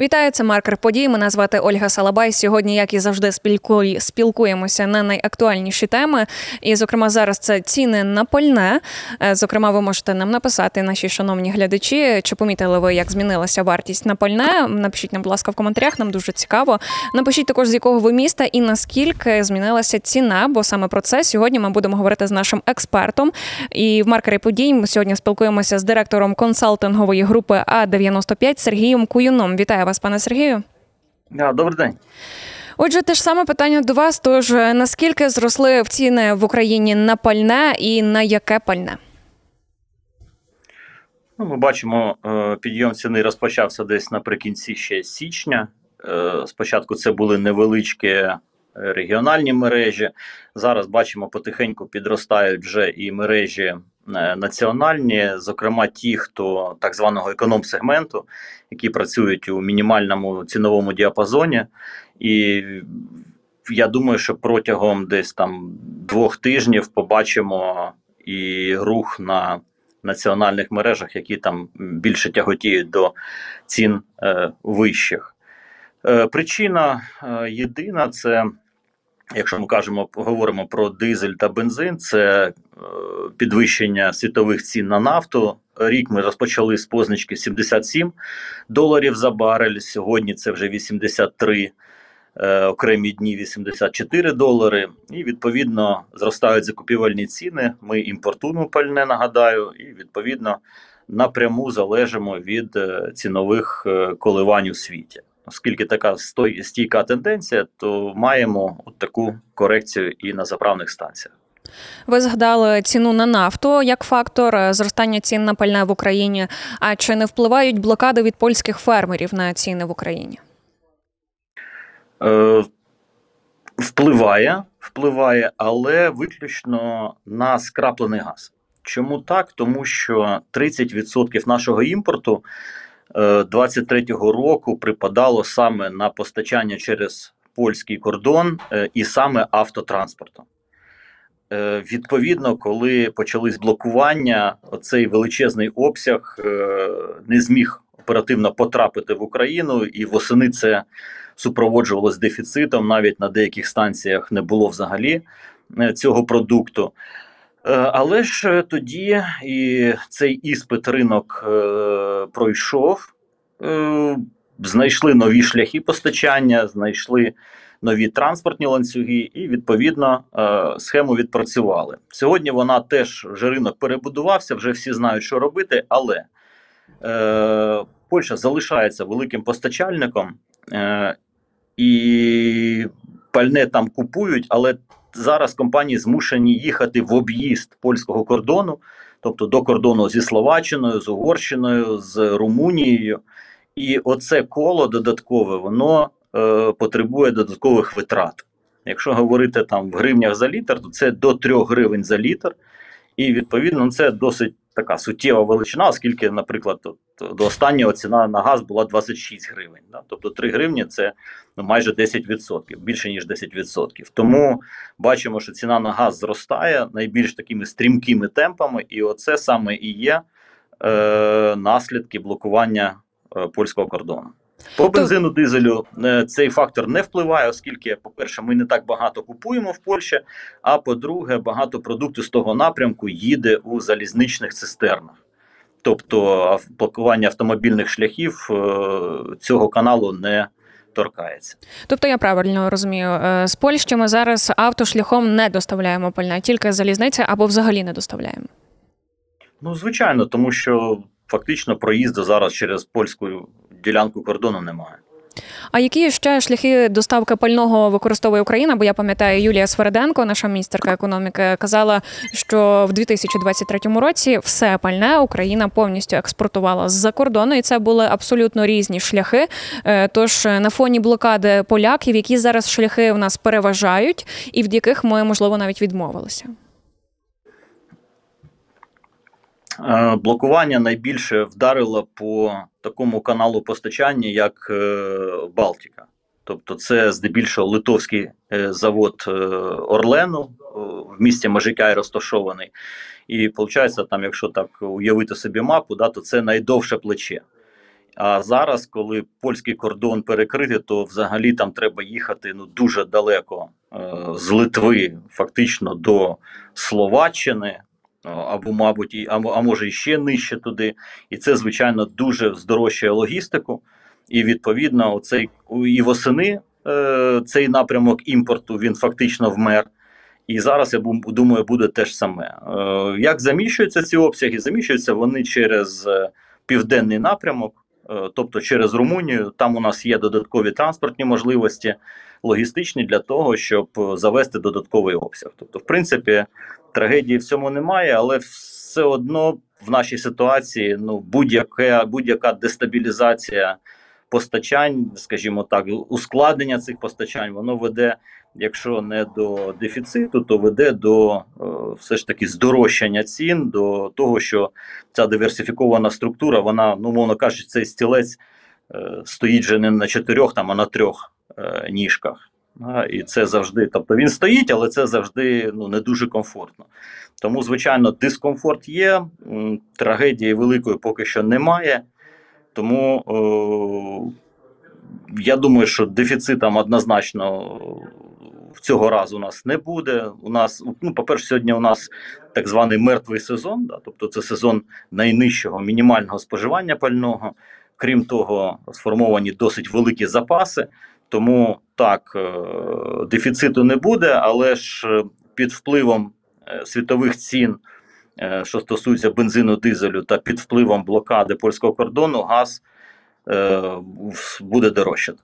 Вітаю, це маркер подій. Мене звати Ольга Салабай. Сьогодні, як і завжди, спілкуємося на найактуальніші теми. І, зокрема, зараз це ціни на пальне. Е, зокрема, ви можете нам написати, наші шановні глядачі, чи помітили ви, як змінилася вартість на пальне. Напишіть нам, будь ласка, в коментарях. Нам дуже цікаво. Напишіть також з якого ви міста і наскільки змінилася ціна, бо саме про це сьогодні ми будемо говорити з нашим експертом. І в маркері подій ми сьогодні спілкуємося з директором консалтингової групи А 95 Сергієм Куюном. Вітаю вас, пане Сергію. Да, Добрий день. Отже, те ж саме питання до вас. Тож наскільки зросли в ціни в Україні на пальне і на яке пальне? Ну, Ми бачимо, е, підйом ціни розпочався десь наприкінці ще січня. Е, спочатку це були невеличкі регіональні мережі. Зараз бачимо, потихеньку підростають вже і мережі е, національні, зокрема ті, хто так званого економ-сегменту, які працюють у мінімальному ціновому діапазоні. І я думаю, що протягом десь там двох тижнів побачимо і рух на національних мережах, які там більше тяготіють до цін е, вищих. Е, причина е, єдина це Якщо ми кажемо, говоримо про дизель та бензин, це е, підвищення світових цін на нафту. Рік ми розпочали з позначки 77 доларів за барель. Сьогодні це вже 83, е, окремі дні 84 долари. І відповідно зростають закупівельні ціни. Ми імпортуємо пальне, нагадаю, і відповідно напряму залежимо від е, цінових коливань у світі оскільки така стійка тенденція, то маємо от таку корекцію і на заправних станціях. Ви згадали ціну на нафту як фактор е, зростання цін на пальне в Україні. А чи не впливають блокади від польських фермерів на ціни в Україні? Е, Впливає, впливає, але виключно на скраплений газ. Чому так? Тому що 30% нашого імпорту 23-го е, року припадало саме на постачання через польський кордон е, і саме автотранспортом. Е, відповідно, коли почались блокування, оцей величезний обсяг не зміг оперативно потрапити в Україну, і восени це супроводжувалось дефіцитом. Навіть на деяких станціях не було взагалі цього продукту. Е, але ж тоді і цей іспит ринок е, пройшов, е, знайшли нові шляхи постачання, знайшли нові транспортні ланцюги, і відповідно схему відпрацювали. Сьогодні вона теж вже ринок перебудувався, вже всі знають, що робити, але Польща залишається великим постачальником. І пальне там купують, але зараз компанії змушені їхати в об'їзд польського кордону, тобто до кордону зі Словаччиною, з Угорщиною, з Румунією. І оце коло додаткове, воно е, потребує додаткових витрат. Якщо говорити там в гривнях за літр, то це до 3 гривень за літр, і відповідно це досить така суттєва величина, оскільки, наприклад, до останнього ціна на газ була 26 гривень. Да? Тобто 3 гривні це ну, майже 10%, більше ніж 10%. Тому бачимо, що ціна на газ зростає найбільш такими стрімкими темпами, і оце саме і є е, наслідки блокування е, польського кордону. По бензину дизелю е, цей фактор не впливає, оскільки, по-перше, ми не так багато купуємо в Польщі. А по-друге, багато продукту з того напрямку їде у залізничних цистернах. Тобто блокування автомобільних шляхів е, цього каналу не торкається. Тобто я правильно розумію, е, з Польщі ми зараз автошляхом не доставляємо пальне, тільки залізниця або взагалі не доставляємо. Ну, звичайно, тому що фактично проїзду зараз через польську ділянку кордону немає. А які ще шляхи доставки пального використовує Україна? Бо я пам'ятаю, Юлія Свериденко, наша міністерка економіки, казала, що в 2023 році все пальне Україна повністю експортувала з-за кордону, і це були абсолютно різні шляхи. Е, тож на фоні блокади поляків, які зараз шляхи в нас переважають, і від яких ми можливо навіть відмовилися. Е, блокування найбільше вдарило по такому каналу постачання, як е, Балтіка. Тобто, це здебільшого литовський е, завод Орлену в місті Мажикай розташований. І виходить, там, якщо так уявити собі мапу, да, то це найдовше плече. А зараз, коли польський кордон перекритий, то взагалі там треба їхати ну дуже далеко е, з Литви, фактично до Словаччини, е, або, мабуть, і, а, може і ще нижче туди. І це, звичайно, дуже здорожчує логістику. І відповідно, оцей і восени е, цей напрямок імпорту він фактично вмер. І зараз я думаю, буде те ж саме. Е, як заміщуються ці обсяги? Заміщуються вони через е, південний напрямок. Е, тобто через Румунію. Там у нас є додаткові транспортні можливості, логістичні для того, щоб завести додатковий обсяг. Тобто, в принципі, трагедії в цьому немає, але все одно в нашій ситуації ну будь-яка будь-яка дестабілізація постачань, скажімо так, ускладнення цих постачань, воно веде. Якщо не до дефіциту, то веде до е, все ж таки здорожчання цін, до того, що ця диверсифікована структура, вона, ну мовно кажучи, цей стілець е, стоїть вже не на чотирьох, там, а на трьох е, ніжках. І це завжди, тобто він стоїть, але це завжди ну, не дуже комфортно. Тому, звичайно, дискомфорт є, трагедії великої поки що немає. Тому о, я думаю, що дефіцитом однозначно в цього разу у нас не буде. У нас, ну, по-перше, сьогодні у нас так званий мертвий сезон, да, тобто це сезон найнижчого мінімального споживання пального. Крім того, сформовані досить великі запаси. Тому так, е, дефіциту не буде, але ж е, під впливом е, світових цін, що стосується бензину дизелю, та під впливом блокади польського кордону, газ буде дорожчати.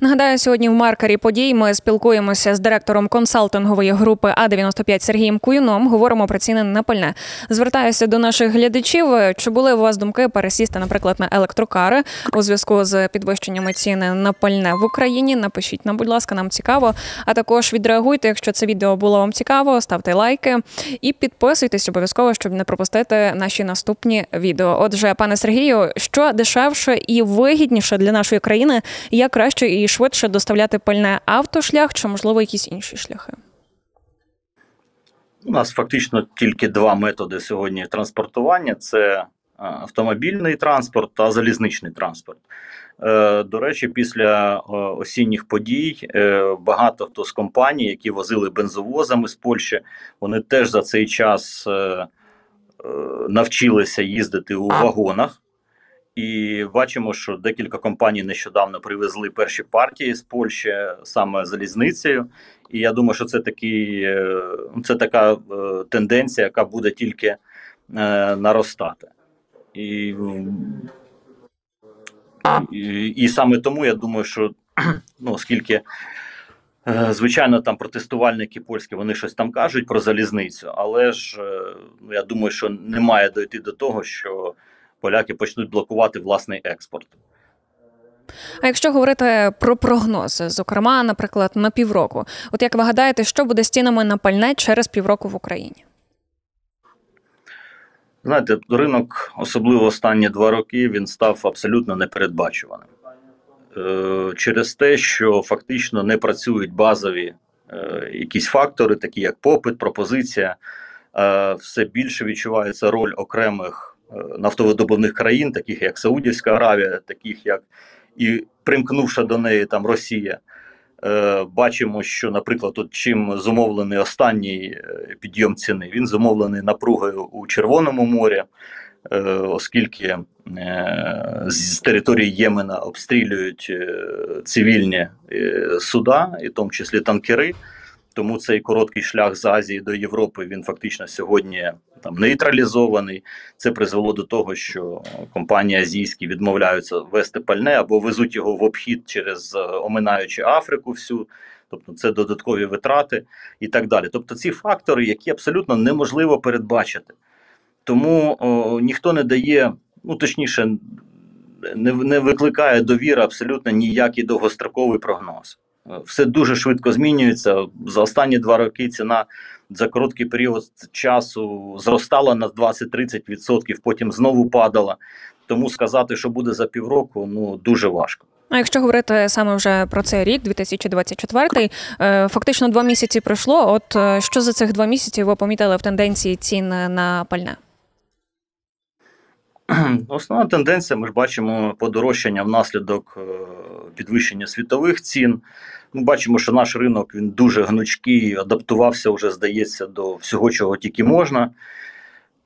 Нагадаю, сьогодні в маркері подій ми спілкуємося з директором консалтингової групи А 95 Сергієм Куюном. Говоримо про ціни на пальне. Звертаюся до наших глядачів. Чи були у вас думки пересісти, наприклад, на електрокари у зв'язку з підвищеннями ціни на пальне в Україні? Напишіть нам, будь ласка, нам цікаво. А також відреагуйте, якщо це відео було вам цікаво, ставте лайки і підписуйтесь обов'язково, щоб не пропустити наші наступні відео. Отже, пане Сергію, що дешевше і вигідніше для нашої країни, як краще краще і швидше доставляти пальне автошлях чи, можливо, якісь інші шляхи? У нас фактично тільки два методи сьогодні транспортування: це е, автомобільний транспорт та залізничний транспорт. Е, до речі, після е, осінніх подій багато хто з компаній, які возили бензовозами з Польщі, вони теж за цей час навчилися їздити у вагонах. І бачимо, що декілька компаній нещодавно привезли перші партії з Польщі саме залізницею. І я думаю, що це такий, е, це така е, тенденція, яка буде тільки е, наростати. І, і, і саме тому я думаю, що ну, оскільки. Звичайно, там протестувальники польські вони щось там кажуть про залізницю, але ж я думаю, що не має дойти до того, що поляки почнуть блокувати власний експорт. А якщо говорити про прогнози, зокрема, наприклад, на півроку, от як ви гадаєте, що буде з цінами на пальне через півроку в Україні? Знаєте, ринок, особливо останні два роки, він став абсолютно непередбачуваним е, через те, що фактично не працюють базові е, якісь фактори, такі як попит, пропозиція, е, все більше відчувається роль окремих нафтовидобувних країн, таких як Саудівська Аравія, таких як і примкнувша до неї там Росія. Е, бачимо, що, наприклад, от чим зумовлений останній е, підйом ціни, він зумовлений напругою у Червоному морі, е, оскільки з території Ємена обстрілюють цивільні суда, і в тому числі танкери. Тому цей короткий шлях з Азії до Європи він фактично сьогодні там нейтралізований. Це призвело до того, що компанії азійські відмовляються вести пальне або везуть його в обхід через е, оминаючи Африку всю. Тобто це додаткові витрати і так далі. Тобто ці фактори, які абсолютно неможливо передбачити. Тому о, ніхто не дає, ну точніше, не не викликає довіри абсолютно ніякий довгостроковий прогноз. Все дуже швидко змінюється. За останні два роки ціна за короткий період часу зростала на 20-30%, потім знову падала. Тому сказати, що буде за півроку, ну дуже важко. А якщо говорити саме вже про цей рік, 2024, е, фактично два місяці пройшло. От е, що за цих два місяці ви помітили в тенденції цін на пальне? Основна тенденція, ми ж бачимо подорожчання внаслідок е, підвищення світових цін. Ми бачимо, що наш ринок він дуже гнучкий, адаптувався вже, здається, до всього, чого тільки можна.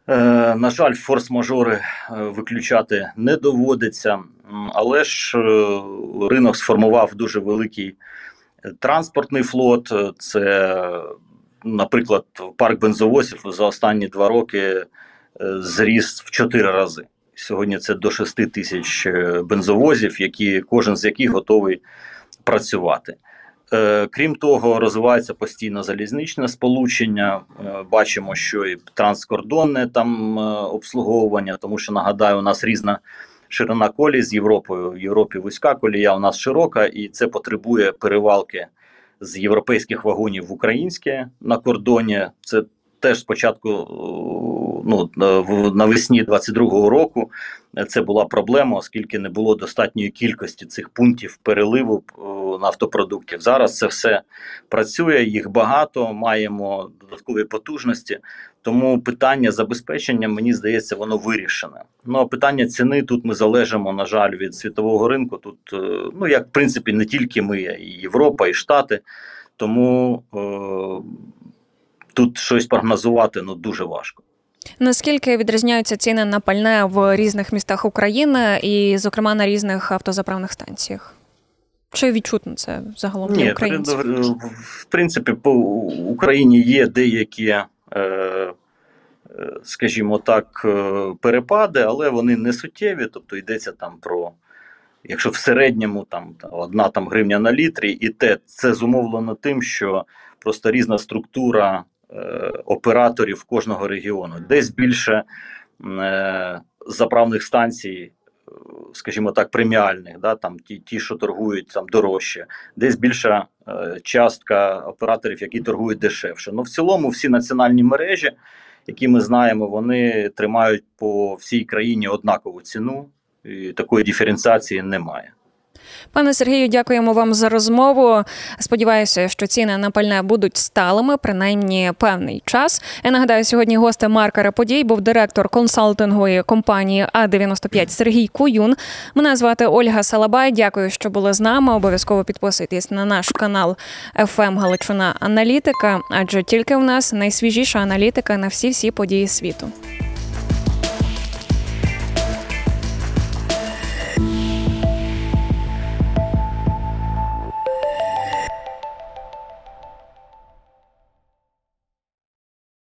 Е, на жаль, форс-мажори е, виключати не доводиться, але ж е, ринок сформував дуже великий е, транспортний флот. Це, наприклад, парк бензовозів за останні два роки зріс в чотири рази. Сьогодні це до 6 тисяч е, бензовозів, які кожен з яких готовий працювати. Е, Крім того, розвивається постійно залізничне сполучення. Е, Бачимо, що і транскордонне там обслуговування, тому що нагадаю, у нас різна ширина колій з Європою. В Європі вузька колія, у нас широка, і це потребує перевалки з європейських вагонів в українське на кордоні. Це теж спочатку е, ну, навесні 22-го року це була проблема, оскільки не було достатньої кількості цих пунктів переливу е, нафтопродуктів. Зараз це все працює, їх багато, маємо додаткові потужності. Тому питання забезпечення, мені здається, воно вирішене. Ну а питання ціни тут ми залежимо, на жаль, від світового ринку. Тут, е, ну як в принципі, не тільки ми, і Європа, і Штати. Тому е, тут щось прогнозувати ну дуже важко. Наскільки відрізняються ціни на пальне в різних містах України і, зокрема, на різних автозаправних станціях? Чи відчутно це загалом для українців? в- в принципі, по Україні є деякі, е, е, скажімо так, е, перепади, але вони не суттєві. Тобто йдеться там про, якщо в середньому там одна там гривня на літрі, і те це зумовлено тим, що просто різна структура операторів кожного регіону. Десь більше е, заправних станцій. е, Скажімо так, преміальних, да, там ті, ті, що торгують там дорожче, десь більша е, частка операторів, які торгують дешевше. Ну, в цілому, всі національні мережі, які ми знаємо, вони тримають по всій країні однакову ціну, і такої диференціації немає. Пане Сергію, дякуємо вам за розмову. Сподіваюся, що ціни на пальне будуть сталими, принаймні певний час. Я нагадаю, сьогодні гостем маркера подій був директор консалтингової компанії А95 Сергій Куюн. Мене звати Ольга Салабай. Дякую, що були з нами. Обов'язково підписуйтесь на наш канал FM Галичина Аналітика, адже тільки у нас найсвіжіша аналітика на всі всі події світу.